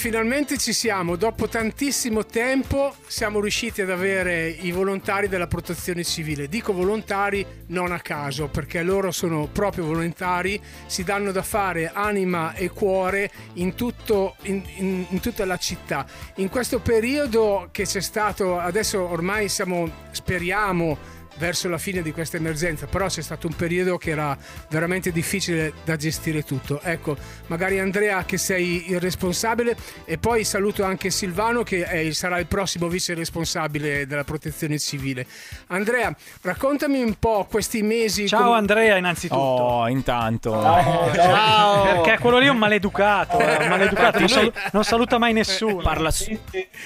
finalmente ci siamo. Dopo tantissimo tempo siamo riusciti ad avere i volontari della protezione civile. Dico volontari non a caso, perché loro sono proprio volontari, si danno da fare anima e cuore in, tutto, in, in, in tutta la città. In questo periodo che c'è stato, adesso ormai siamo, speriamo, verso la fine di questa emergenza, però c'è stato un periodo che era veramente difficile da gestire tutto. Ecco, magari Andrea che sei il responsabile e poi saluto anche Silvano che è, sarà il prossimo vice responsabile della protezione civile. Andrea, raccontami un po' questi mesi. Ciao come... Andrea innanzitutto. Oh, intanto. Ciao, ciao. Perché quello lì è un maleducato, eh, un maleducato non, sal- non, saluta mai nessuno. Parla su-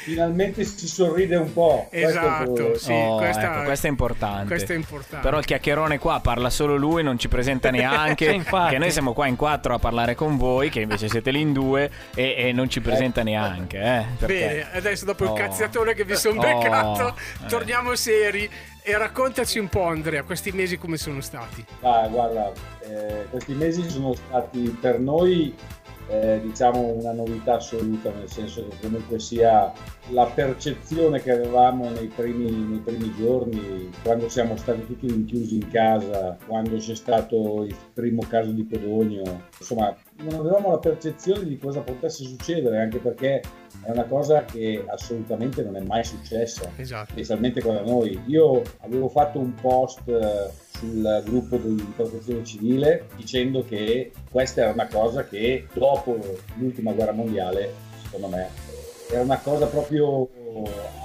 finalmente si sorride un po'. Esatto, sì, oh, questa... Ecco, questo è importante importante. Questo è importante. Però il chiacchierone qua parla solo lui, non ci presenta neanche. che noi siamo qua in quattro a parlare con voi, che invece siete lì in due e, e non ci presenta eh. neanche. Eh, Bene, adesso dopo oh. il cazziatore che vi sono oh. beccato, eh. torniamo seri. E raccontaci un po', Andrea, questi mesi come sono stati? Ah, guarda, eh, questi mesi sono stati per noi eh, diciamo una novità assoluta, nel senso che comunque sia la percezione che avevamo nei primi, nei primi giorni, quando siamo stati tutti rinchiusi in casa, quando c'è stato il primo caso di Codogno, insomma non avevamo la percezione di cosa potesse succedere, anche perché è una cosa che assolutamente non è mai successa, esatto. specialmente da noi. Io avevo fatto un post eh, sul gruppo di protezione civile dicendo che questa era una cosa che dopo l'ultima guerra mondiale, secondo me, era una cosa proprio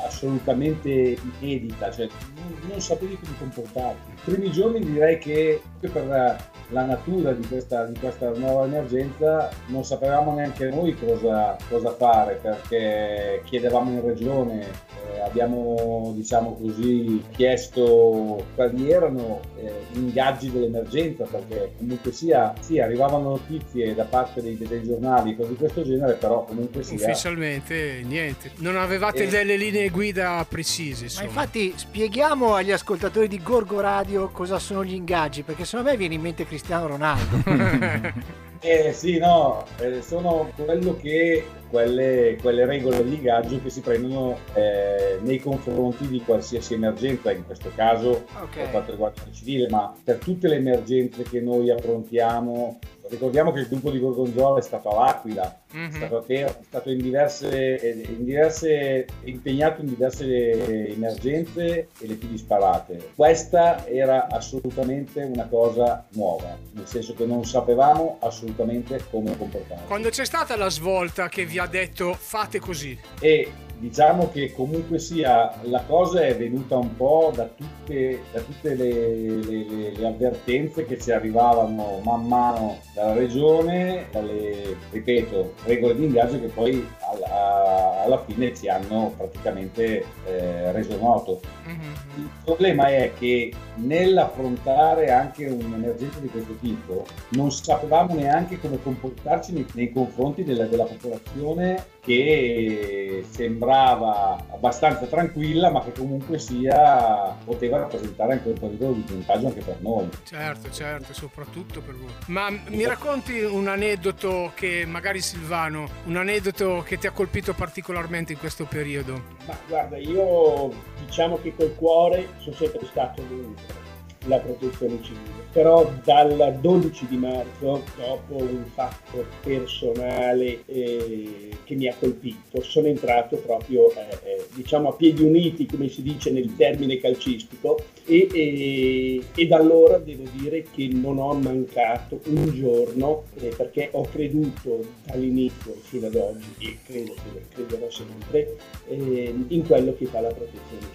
assolutamente inedita, cioè non, non sapevi come comportarti. I primi giorni direi che per la natura di questa, di questa nuova emergenza non sapevamo neanche noi cosa, cosa fare perché chiedevamo in regione, eh, abbiamo diciamo così chiesto quali erano eh, gli ingaggi dell'emergenza perché comunque sia sì, arrivavano notizie da parte dei, dei giornali cose di questo genere però comunque sia ufficialmente niente non avevate eh, delle linee guida precise insomma. ma infatti spieghiamo agli ascoltatori di Gorgo Radio cosa sono gli ingaggi perché secondo me viene in mente Cristiano Ronaldo Eh sì, no, eh, sono quello che quelle, quelle, regole di ingaggio che si prendono eh, nei confronti di qualsiasi emergenza, in questo caso okay. per quanto riguarda il civile, ma per tutte le emergenze che noi affrontiamo Ricordiamo che il gruppo di Gorgonzola è stato all'Aquila, mm-hmm. è stato a Terra, è stato in diverse, in diverse, impegnato in diverse emergenze e le più disparate. Questa era assolutamente una cosa nuova, nel senso che non sapevamo assolutamente come comportarci. Quando c'è stata la svolta che vi ha detto fate così? E diciamo che comunque sia la cosa è venuta un po' da tutte, da tutte le, le, le, avvertenze che ci arrivavano man mano dalla regione, dalle, ripeto, regole di ingaggio che poi alla, alla fine ci hanno praticamente eh, reso noto. Mm-hmm. Il problema è che nell'affrontare anche un'emergenza di questo tipo non sapevamo neanche come comportarci nei, nei confronti della, della popolazione che sembrava abbastanza tranquilla ma che comunque sia poteva rappresentare anche un pericolo di contagio anche per noi. Certo, certo, soprattutto per voi. Ma mi racconti un aneddoto che magari Silvano, un aneddoto che ti ha colpito particolarmente in questo periodo? Ma guarda, io diciamo che col cuore sono sempre stato dentro la protezione civile. Però dal 12 di marzo, dopo un fatto personale eh, che mi ha colpito, sono entrato proprio eh, eh, diciamo a piedi uniti, come si dice nel termine calcistico, e, e, e, da allora devo dire che non ho mancato un giorno eh, perché ho creduto dall'inizio fino ad oggi e credo che crederò sempre eh, in quello che fa la protezione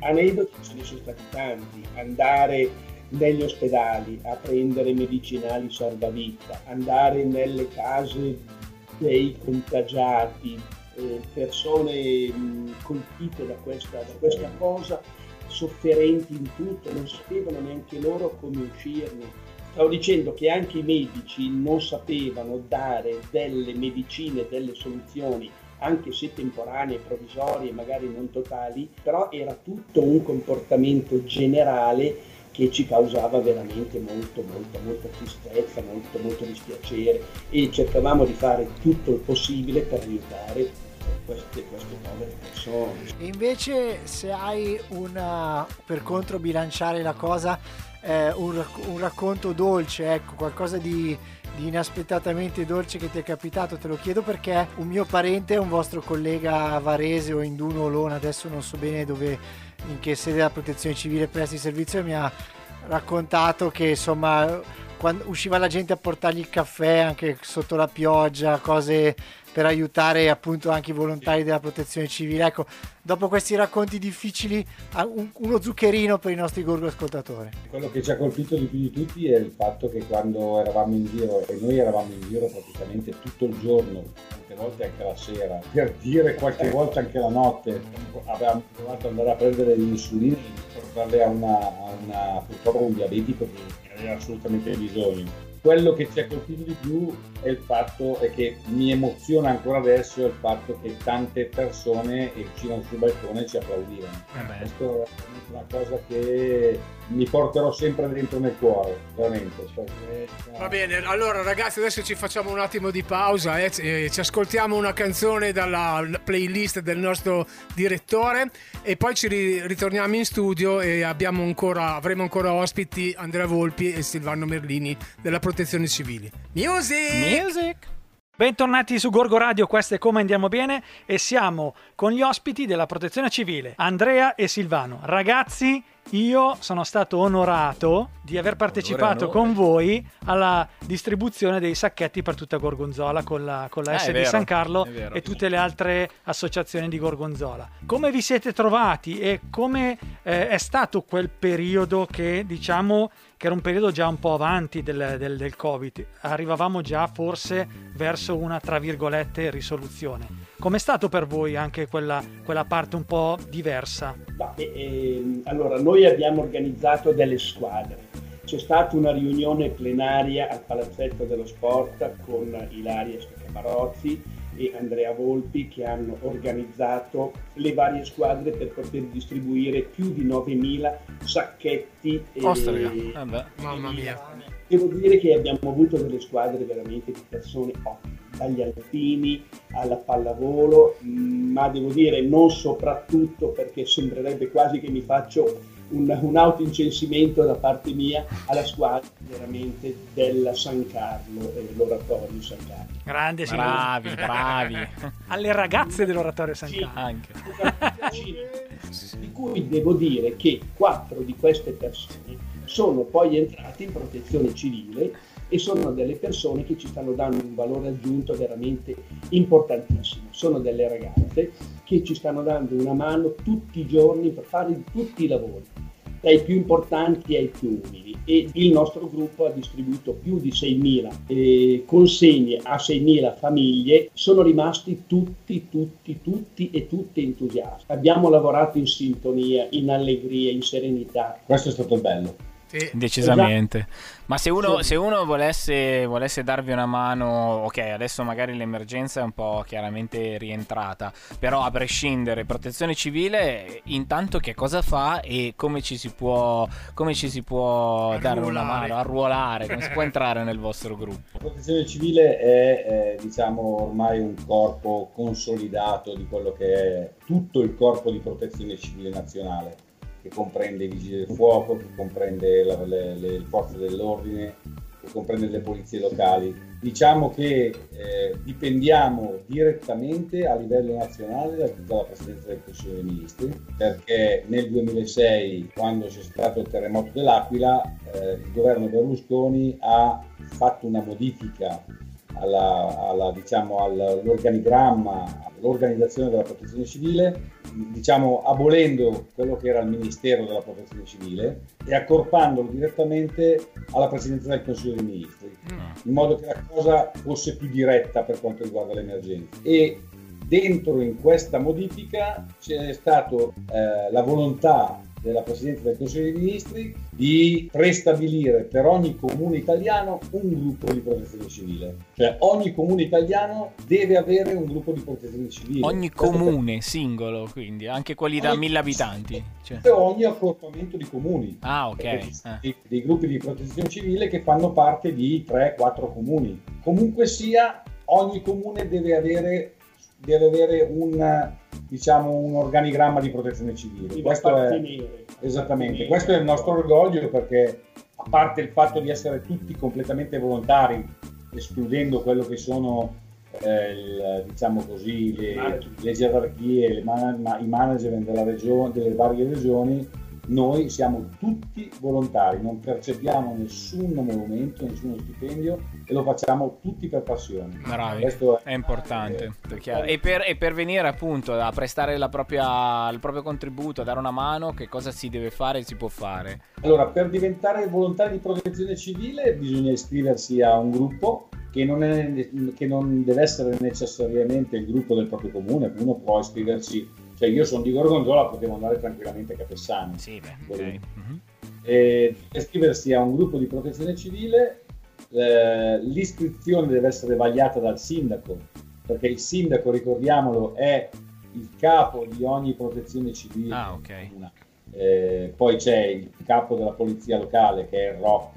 aneddoti ce ne sono stati tanti, andare negli ospedali a prendere medicinali salvavita, andare nelle case dei contagiati, eh, persone mh, colpite da questa, da questa cosa, sofferenti in tutto, non sapevano neanche loro come uscirne. Stavo dicendo che anche i medici non sapevano dare delle medicine, delle soluzioni anche se temporanee, provvisorie, magari non totali, però era tutto un comportamento generale che ci causava veramente molto, molto, molta tristezza, molto, molto dispiacere e cercavamo di fare tutto il possibile per aiutare queste, queste povere persone. E invece se hai una, per controbilanciare la cosa, eh, un, un, racconto dolce, ecco, qualcosa di, di, inaspettatamente dolce che ti è capitato, te lo chiedo perché un mio parente, un vostro collega varese o induno o lona, adesso non so bene dove, in che sede della protezione civile presti servizio, mi ha raccontato che insomma quando usciva la gente a portargli il caffè anche sotto la pioggia, cose per aiutare appunto anche i volontari della protezione civile. Ecco, dopo questi racconti difficili, uno zuccherino per i nostri gorgo ascoltatori. Quello che ci ha colpito di più di tutti è il fatto che quando eravamo in giro, e noi eravamo in giro praticamente tutto il giorno, tante volte anche la sera, per dire qualche volta anche la notte, avevamo provato ad andare a prendere gli insulini per portarle a una, a una purtroppo un diabetico che aveva assolutamente bisogno quello che ci ha colpito di più è il fatto è che mi emoziona ancora adesso il fatto che tante persone uscivano sul balcone ci applaudivano. Eh Questo è una cosa che mi porterò sempre dentro nel cuore, veramente. Va bene, allora ragazzi adesso ci facciamo un attimo di pausa e eh, ci ascoltiamo una canzone dalla playlist del nostro direttore e poi ci ritorniamo in studio e ancora, avremo ancora ospiti Andrea Volpi e Silvano Merlini della Protezione Civile. Music! Music! Bentornati su Gorgo Radio, questo è Come Andiamo Bene e siamo con gli ospiti della Protezione Civile, Andrea e Silvano. Ragazzi, io sono stato onorato di aver partecipato con voi alla distribuzione dei sacchetti per tutta Gorgonzola con la, con la eh, S di San Carlo e tutte le altre associazioni di Gorgonzola. Come vi siete trovati e come eh, è stato quel periodo che diciamo che era un periodo già un po' avanti del, del, del Covid, arrivavamo già forse verso una tra virgolette risoluzione. Com'è stato per voi anche quella, quella parte un po' diversa? Beh, eh, allora, noi abbiamo organizzato delle squadre. C'è stata una riunione plenaria al Palazzetto dello Sport con Ilaria Scamarozzi e Andrea Volpi che hanno organizzato le varie squadre per poter distribuire più di 9.000 sacchetti. Ostria, e... eh mamma mia. Devo dire che abbiamo avuto delle squadre veramente di persone ottime, dagli alpini alla pallavolo, ma devo dire non soprattutto perché sembrerebbe quasi che mi faccio un, un autoincensimento da parte mia alla squadra veramente della San Carlo e l'oratorio San Carlo. Grande Bravi, bravi. Alle ragazze dell'oratorio San Carlo. Anche. Di cui devo dire che quattro di queste persone sono poi entrate in protezione civile e sono delle persone che ci stanno dando un valore aggiunto veramente importantissimo. Sono delle ragazze che ci stanno dando una mano tutti i giorni per fare tutti i lavori, dai più importanti ai più umili. E il nostro gruppo ha distribuito più di 6.000 eh, consegne a 6.000 famiglie, sono rimasti tutti, tutti, tutti e tutte entusiasti. Abbiamo lavorato in sintonia, in allegria, in serenità. Questo è stato bello. Sì. Decisamente. Esatto. Ma se uno, se uno volesse, volesse, darvi una mano, ok, adesso magari l'emergenza è un po' chiaramente rientrata, però a prescindere, protezione civile, intanto che cosa fa e come ci si può, come ci si può dare una mano, arruolare, come si può entrare nel vostro gruppo? Protezione civile è, è diciamo ormai un corpo consolidato di quello che è tutto il corpo di protezione civile nazionale che comprende i vigili del fuoco, che comprende la, le, le, forze dell'ordine, che comprende le polizie locali. Diciamo che eh, dipendiamo direttamente a livello nazionale da tutta la Presidenza del Consiglio dei Ministri, perché nel 2006, quando c'è stato il terremoto dell'Aquila, eh, il governo Berlusconi ha fatto una modifica alla, alla, diciamo, all'organigramma, all'organizzazione della protezione civile, diciamo, abolendo quello che era il Ministero della Protezione Civile e accorpandolo direttamente alla Presidenza del Consiglio dei Ministri, mm. in modo che la cosa fosse più diretta per quanto riguarda l'emergenza. E dentro in questa modifica c'è stata eh, la volontà della Presidenza del Consiglio dei Ministri di prestabilire per ogni comune italiano un gruppo di protezione civile. Cioè ogni comune italiano deve avere un gruppo di protezione civile. Ogni comune singolo, quindi anche quelli da Ogni- mille abitanti. Cioè. per ogni accorpamento di comuni. Ah, ok. Eh. dei, dei gruppi di protezione civile che fanno parte di 3-4 comuni. Comunque sia, ogni comune deve avere, deve avere un, diciamo, un organigramma di protezione civile. Deve Questo è, esattamente, questo è il nostro orgoglio perché a parte il fatto di essere tutti completamente volontari, escludendo quello che sono eh, il- diciamo così, le, le gerarchie, le man- ma- i management della regione, delle varie regioni, noi siamo tutti volontari, non percepiamo nessun monumento, nessuno stipendio e lo facciamo tutti per passione. Bravi. Questo è- È importante, è chiaro. E, per, e per venire appunto a prestare la propria- il proprio contributo, a dare una mano, che cosa si deve fare e si può fare? Allora, per diventare volontari di protezione civile bisogna iscriversi a un gruppo che non, è- che non deve essere necessariamente il gruppo del proprio comune, uno può iscriversi, cioè io sono di Gorgonzola, potevo andare tranquillamente a Capessano. Sì, beh, ok. Mhm. E iscriversi a un gruppo di protezione civile, eh, l'iscrizione deve essere vagliata dal sindaco, perché il sindaco, ricordiamolo, è il capo di ogni protezione civile. Ah, ok. comunale. Eh, poi c'è il capo della polizia locale che è il ROC,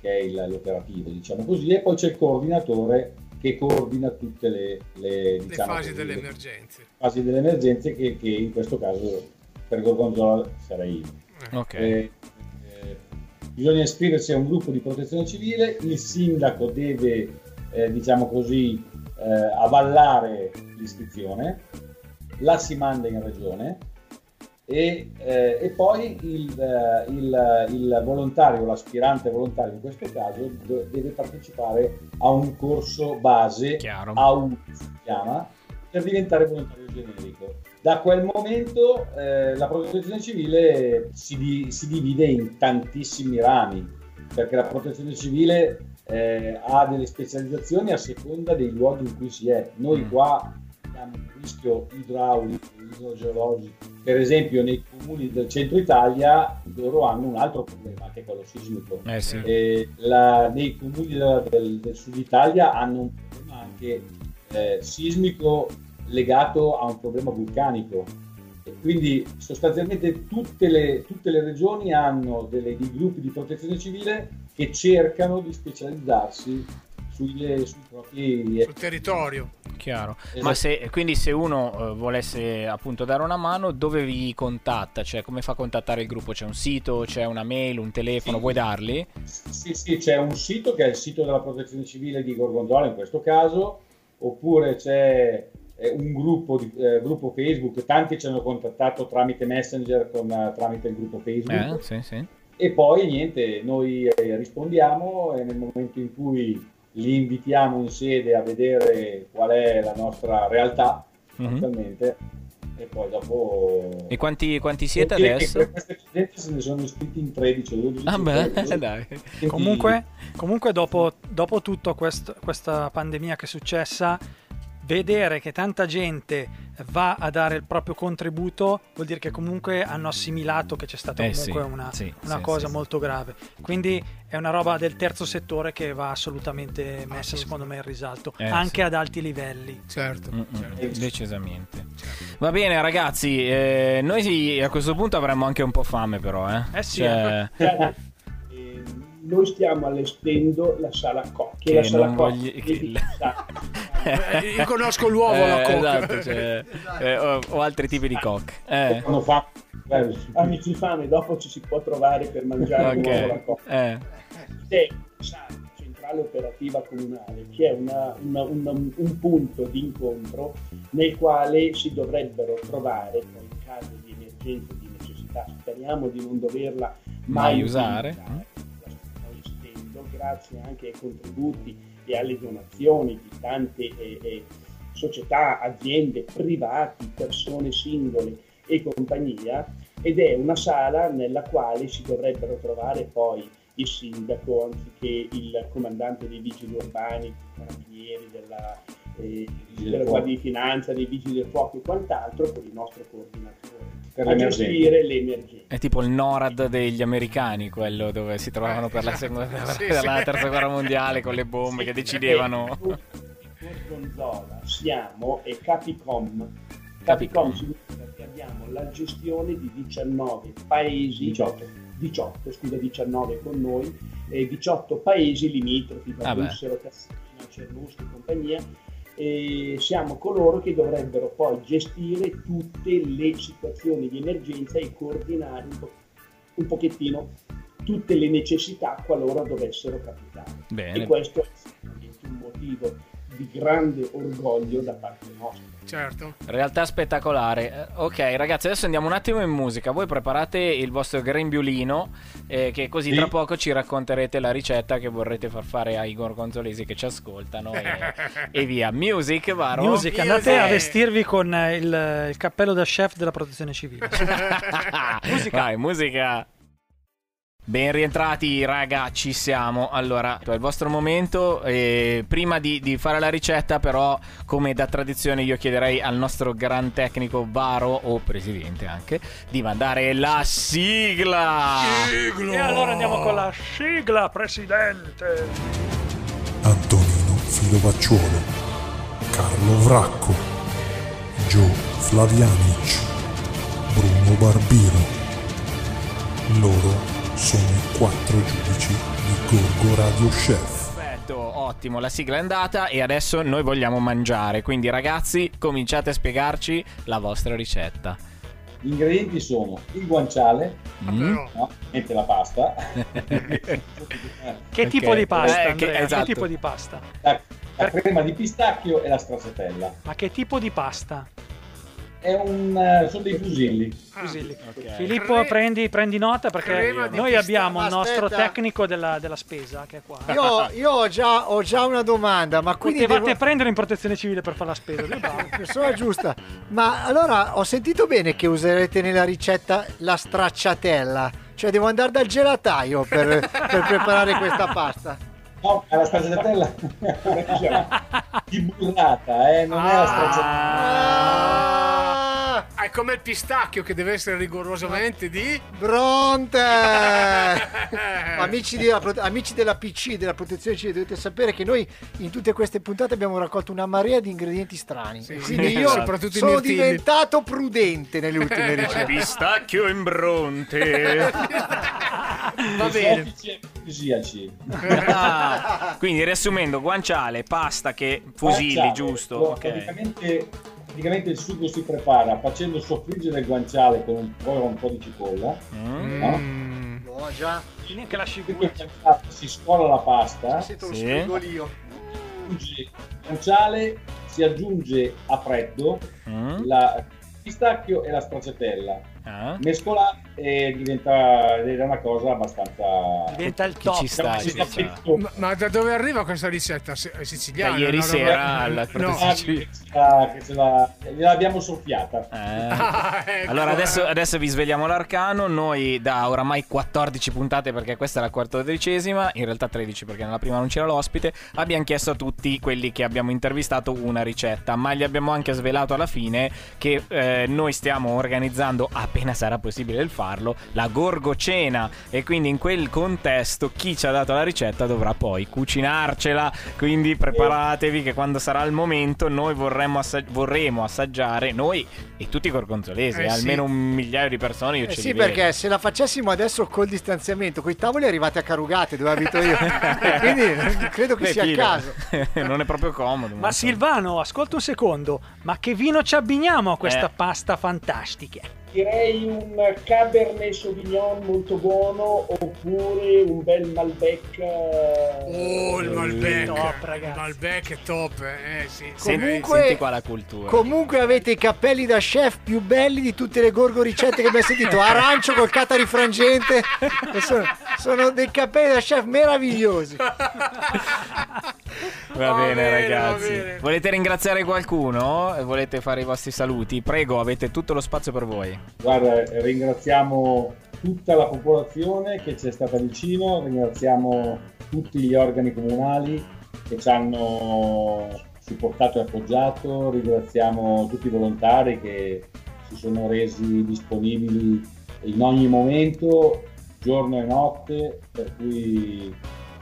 che è il- l'operativo, diciamo così, e poi c'è il coordinatore che coordina tutte le, le, Le diciamo fasi così, delle le emergenze. fasi delle emergenze che, che in questo caso per Gorgonzola sarei io. Ok. Eh, eh, bisogna iscriversi a un gruppo di protezione civile, il sindaco deve, eh, diciamo così, eh, avallare l'iscrizione, la si manda in regione e, eh, e poi il, eh, il- il volontario, l'aspirante volontario in questo caso, deve partecipare a un corso base Chiaro. A1 si chiama, per diventare volontario generico. Da quel momento eh, la protezione civile si, di- si divide in tantissimi rami, perché la protezione civile eh, ha delle specializzazioni a seconda dei luoghi in cui si è. Noi Mm. qua abbiamo un rischio idraulico, idrogeologico. Per esempio nei comuni del centro Italia loro hanno un altro problema che è quello sismico. Eh sì. E la- nei comuni del, del- del sud Italia hanno un problema anche eh, sismico legato a un problema vulcanico. E quindi sostanzialmente tutte le, tutte le regioni hanno delle- dei gruppi di protezione civile che cercano di specializzarsi sui, sui propri... Sul territorio. Chiaro. Esatto. Ma se, quindi se uno eh, volesse appunto dare una mano, dove vi contatta? Cioè, come fa a contattare il gruppo? C'è un sito, c'è una mail, un telefono? Sì. Vuoi darli? Sì, sì, c'è un sito che è il sito della protezione civile di Gorgonzola in questo caso, oppure c'è eh, un gruppo, di, eh, gruppo Facebook, tanti ci hanno contattato tramite Messenger, con, eh, tramite il gruppo Facebook, Eh, sì, sì. e poi niente, noi eh, rispondiamo e nel momento in cui li invitiamo in sede a vedere qual è la nostra realtà, Mhm. sostanzialmente, e poi dopo... E quanti, quanti siete adesso? eccedenza se ne sono iscritti in 13 o 12. Ah beh, Quindi- dai. Comunque, comunque dopo, dopo tutta questa pandemia che è successa, vedere che tanta gente va a dare il proprio contributo vuol dire che comunque hanno assimilato che c'è stata Eh comunque sì, una, sì, una sì, cosa sì. molto grave. Quindi è una roba del terzo settore che va assolutamente messa secondo me in risalto, Eh, anche sì. ad alti livelli. Certo. Certo. decisamente. Va bene, ragazzi. eh, noi sì, a questo punto avremmo anche un po' fame, però. Eh, Eh sì, Cioè, Cioè, eh, noi stiamo allestendo la sala Koch, che, la sala non Koch vogli- è che- io conosco l'uovo eh, la coca. esatto, cioè, eh, o, o altri tipi di cock. Eh, fa... eh, Amici di fame, dopo ci si può trovare per mangiare un uovo alla ok. Koch. Eh, sala centrale operativa comunale che è una- una- una- un punto di incontro nel quale si dovrebbero trovare poi in caso di emergenza di necessità speriamo di non doverla mai, Mai usare. La sto estendo, grazie anche ai contributi e alle donazioni di tante eh, eh, società, aziende, privati, persone singole e compagnia ed è una sala nella quale si dovrebbero trovare poi il sindaco anziché il comandante dei vigili urbani, i carabinieri della, eh, del della. Guardia di Finanza, dei vigili del fuoco e quant'altro con il nostro coordinatore. Per a gestire le emergenze. È tipo il NORAD degli americani, quello dove si trovavano per la, seconda, Sì, per la sì. terza guerra mondiale con le bombe che Sì, decidevano. e in Gorgonzola siamo e Capicom. Capicom. Capicom significa che abbiamo la gestione di 19 paesi 18. 18, scusa 19 con noi, e 18 paesi limitrofi, Ah beh. Brussero, Cassino, Cernuschi e compagnia, e siamo coloro che dovrebbero poi gestire tutte le situazioni di emergenza e coordinare un, po- un pochettino tutte le necessità qualora dovessero capitare. E Bene. questo è un motivo di grande orgoglio da parte nostra. Certo. Realtà spettacolare. Eh, Ok, ragazzi, adesso andiamo un attimo in musica. Voi preparate il vostro grembiulino, eh, che così Sì. tra poco ci racconterete la ricetta che vorrete far fare ai gorgonzolesi che ci ascoltano. E, e via. Music, Varo. Music, andate Music. a vestirvi con eh, il, il cappello da chef della protezione civile. musica. Vai, musica. Ben rientrati raga, ci siamo. Allora, è il vostro momento. eh, prima di, di fare la ricetta, però, come da tradizione, io chiederei al nostro gran tecnico Varo, o presidente anche, di mandare la sigla. e allora andiamo con la sigla, presidente. Antonino Filovacciuolo, Carlo Vracco, Gio Flavianic, Bruno Barbiro. Loro sono i quattro giudici di Gorgo Radio Chef. Perfetto, ottimo, la sigla è andata e adesso noi vogliamo mangiare. Quindi, ragazzi, cominciate a spiegarci la vostra ricetta. Gli ingredienti sono il guanciale, Mm? No, niente la pasta, Che Ok. tipo di pasta? Eh, che- Andrea? che, esatto. tipo di pasta? la, la crema di pistacchio e la stracciatella. Ma che tipo di pasta? È un, eh, sono dei fusilli. ah, Fusilli. Ok. Filippo, Cre- prendi, prendi nota perché noi pista- abbiamo il nostro Aspetta. tecnico della, della spesa che è qua. Io, io ho, già, ho già una domanda, ma quindi Potevate devo... prendere in protezione civile per fare la spesa. Persona giusta. Ma allora ho sentito bene che userete nella ricetta la stracciatella. Cioè devo andare dal gelataio per, per preparare questa pasta. No, è la stracciatella di burrata, eh, non è la stracciatella. Ah, ah, è come il pistacchio che deve essere rigorosamente di. Bronte! amici, della, amici della PC, della protezione civile, dovete sapere che noi in tutte queste puntate abbiamo raccolto una marea di ingredienti strani. Sì, Quindi io soprattutto sono diventato prudente nelle ultime ricette. Pistacchio in bronte. Va bene. E. Ah, quindi riassumendo, guanciale, pasta che fusilli, Guanciale, giusto? lo- Ok. Praticamente, praticamente il sugo si prepara facendo soffriggere il guanciale con un po', un po' di cipolla. Mm. Mm. No, già. Neanche la guanciale si scola la pasta, Sento lo Sì. sfrigolio. aggiunge il guanciale, si aggiunge a freddo Mm. la pistacchio e la stracciatella. Ah. Mescolate e diventa, diventa una cosa abbastanza... Diventa il top. ci sta, si ci sta. Ma, ma da dove arriva questa ricetta? È Da siciliana? ieri no? sera alla No. protezione Ah, gliel'abbiamo soffiata. Eh. Ah, ecco. Allora adesso, adesso vi svegliamo l'arcano, noi da oramai 14 puntate perché questa è la quattordicesima, in realtà 13 perché nella prima non c'era l'ospite, abbiamo chiesto a tutti quelli che abbiamo intervistato una ricetta, ma gli abbiamo anche svelato alla fine che eh, noi stiamo organizzando, appena sarà possibile il farlo, la gorgocena e quindi in quel contesto chi ci ha dato la ricetta dovrà poi cucinarcela, quindi preparatevi che quando sarà il momento noi vorremmo, assa- vorremmo assaggiare, noi e tutti i gorgonzolesi, Eh eh, sì. almeno un migliaio di persone io Eh ce sì, li vedo. perché se la facessimo adesso col distanziamento, con i tavoli arrivati a Carugate dove abito io. Quindi credo che Beh, sia il figa. caso. non è proprio comodo. Ma. Silvano, ascolta un secondo. Ma che vino ci abbiniamo a questa Eh. pasta fantastica? Direi un Cabernet Sauvignon molto buono oppure un bel Malbec. eh, Oh, il Malbec. Top, il ragazzi. Malbec è top. Eh, sì. Senti, Comunque- senti qua la cultura. Comunque avete i cappelli da chef più belli di tutte le gorgo ricette che abbiamo sentito. Arancio col catari frangente. E Sono, dei cappelli da chef meravigliosi. Va, Va bene, bene, ragazzi. va bene. Volete ringraziare qualcuno? Volete fare i vostri saluti? Prego, avete tutto lo spazio per voi. Guarda, ringraziamo tutta la popolazione che ci è stata vicino, ringraziamo tutti gli organi comunali che ci hanno supportato e appoggiato, ringraziamo tutti i volontari che si sono resi disponibili in ogni momento, giorno e notte, per cui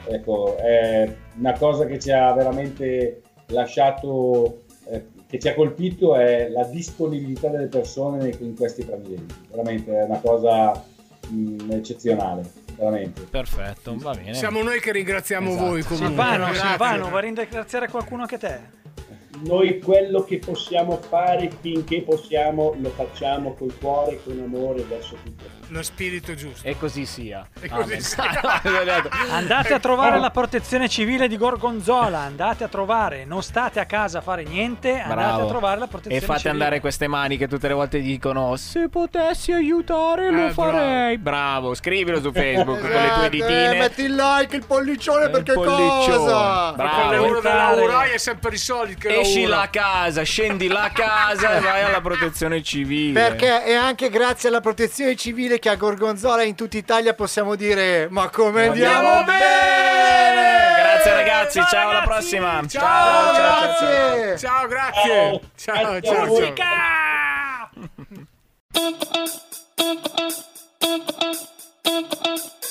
ecco, è una cosa che ci ha veramente lasciato, eh, che ci ha colpito è la disponibilità delle persone in questi tradimenti, veramente è una cosa mh, eccezionale, veramente. Perfetto, va bene. Siamo noi che ringraziamo Esatto. voi comunque. Silvano. Silvano, vuoi ringraziare qualcuno anche te? Noi quello che possiamo fare finché possiamo lo facciamo col cuore e con amore verso tutti. Lo spirito giusto. E così sia. E così sia. Andate a trovare la protezione civile di Gorgonzola, andate a trovare, non state a casa a fare niente, andate Bravo. a trovare la protezione E fate civile. andare queste mani che tutte le volte dicono se potessi aiutare lo Eh, farei. Bravo, scrivilo su Facebook con le tue Esatto, ditine. eh, metti il like, il pollicione Il perché pollicione. cosa? Bravo. Con l'euro della. Urai è sempre i soldi che lo Esci la casa, scendi la casa e vai alla protezione civile. Perché è anche grazie alla protezione civile che a Gorgonzola e in tutta Italia possiamo dire ma come andiamo, Andiamo bene! Grazie ragazzi, ciao, alla ragazzi. prossima. Ciao, grazie. Ciao, grazie. Ciao, Grazie a ciao, ciao. Musica!